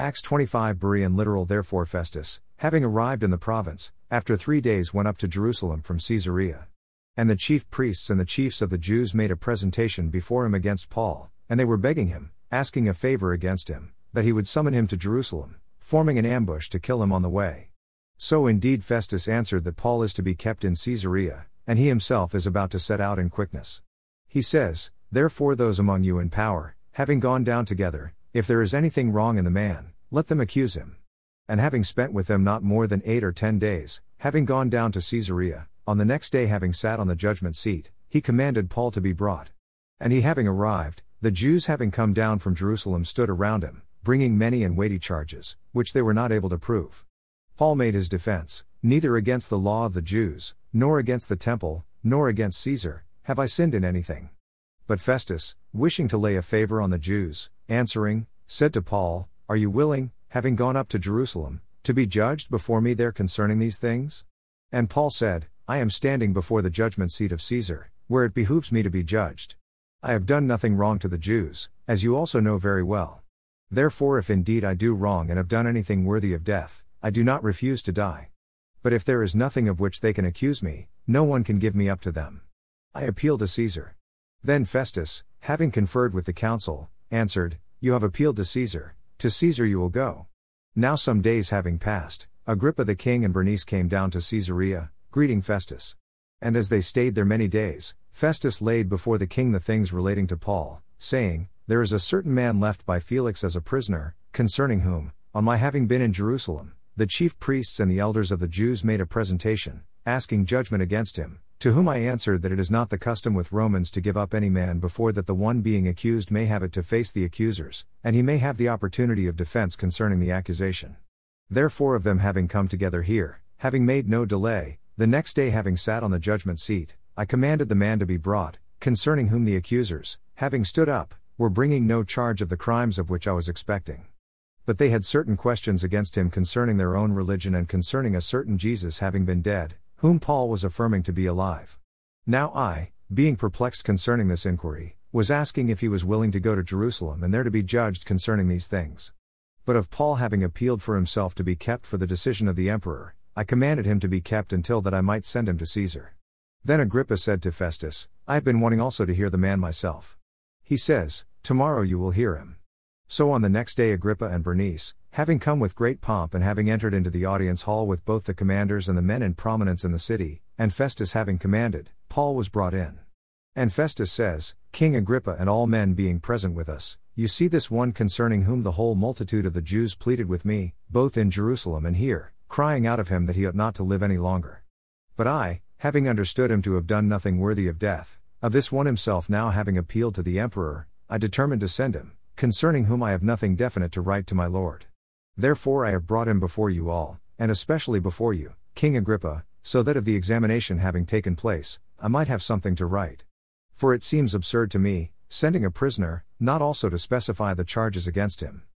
Acts 25 Berean literal Therefore Festus, having arrived in the province, after three days went up to Jerusalem from Caesarea. And the chief priests and the chiefs of the Jews made a presentation before him against Paul, and they were begging him, asking a favor against him, that he would summon him to Jerusalem, forming an ambush to kill him on the way. So indeed Festus answered that Paul is to be kept in Caesarea, and he himself is about to set out in quickness. He says, Therefore, those among you in power, having gone down together, if there is anything wrong in the man, let them accuse him. And having spent with them not more than eight or ten days, having gone down to Caesarea, on the next day having sat on the judgment seat, he commanded Paul to be brought. And he having arrived, the Jews having come down from Jerusalem stood around him, bringing many and weighty charges, which they were not able to prove. Paul made his defense Neither against the law of the Jews, nor against the temple, nor against Caesar, have I sinned in anything. But Festus, wishing to lay a favor on the Jews, answering, said to Paul, Are you willing, having gone up to Jerusalem, to be judged before me there concerning these things? And Paul said, I am standing before the judgment seat of Caesar, where it behooves me to be judged. I have done nothing wrong to the Jews, as you also know very well. Therefore, if indeed I do wrong and have done anything worthy of death, I do not refuse to die. But if there is nothing of which they can accuse me, no one can give me up to them. I appeal to Caesar. Then Festus, having conferred with the council, answered, You have appealed to Caesar, to Caesar you will go. Now, some days having passed, Agrippa the king and Bernice came down to Caesarea, greeting Festus. And as they stayed there many days, Festus laid before the king the things relating to Paul, saying, There is a certain man left by Felix as a prisoner, concerning whom, on my having been in Jerusalem, the chief priests and the elders of the Jews made a presentation, asking judgment against him, to whom I answered that it is not the custom with Romans to give up any man before that the one being accused may have it to face the accusers, and he may have the opportunity of defense concerning the accusation. Therefore, of them having come together here, having made no delay, the next day having sat on the judgment seat, I commanded the man to be brought, concerning whom the accusers, having stood up, were bringing no charge of the crimes of which I was expecting. But they had certain questions against him concerning their own religion and concerning a certain Jesus having been dead, whom Paul was affirming to be alive. Now I, being perplexed concerning this inquiry, was asking if he was willing to go to Jerusalem and there to be judged concerning these things. But of Paul having appealed for himself to be kept for the decision of the emperor, I commanded him to be kept until that I might send him to Caesar. Then Agrippa said to Festus, I have been wanting also to hear the man myself. He says, Tomorrow you will hear him. So on the next day, Agrippa and Bernice, having come with great pomp and having entered into the audience hall with both the commanders and the men in prominence in the city, and Festus having commanded, Paul was brought in. And Festus says, King Agrippa and all men being present with us, you see this one concerning whom the whole multitude of the Jews pleaded with me, both in Jerusalem and here, crying out of him that he ought not to live any longer. But I, having understood him to have done nothing worthy of death, of this one himself now having appealed to the emperor, I determined to send him, concerning whom I have nothing definite to write to my lord. Therefore I have brought him before you all, and especially before you, King Agrippa, so that of the examination having taken place, I might have something to write. For it seems absurd to me, sending a prisoner, not also to specify the charges against him,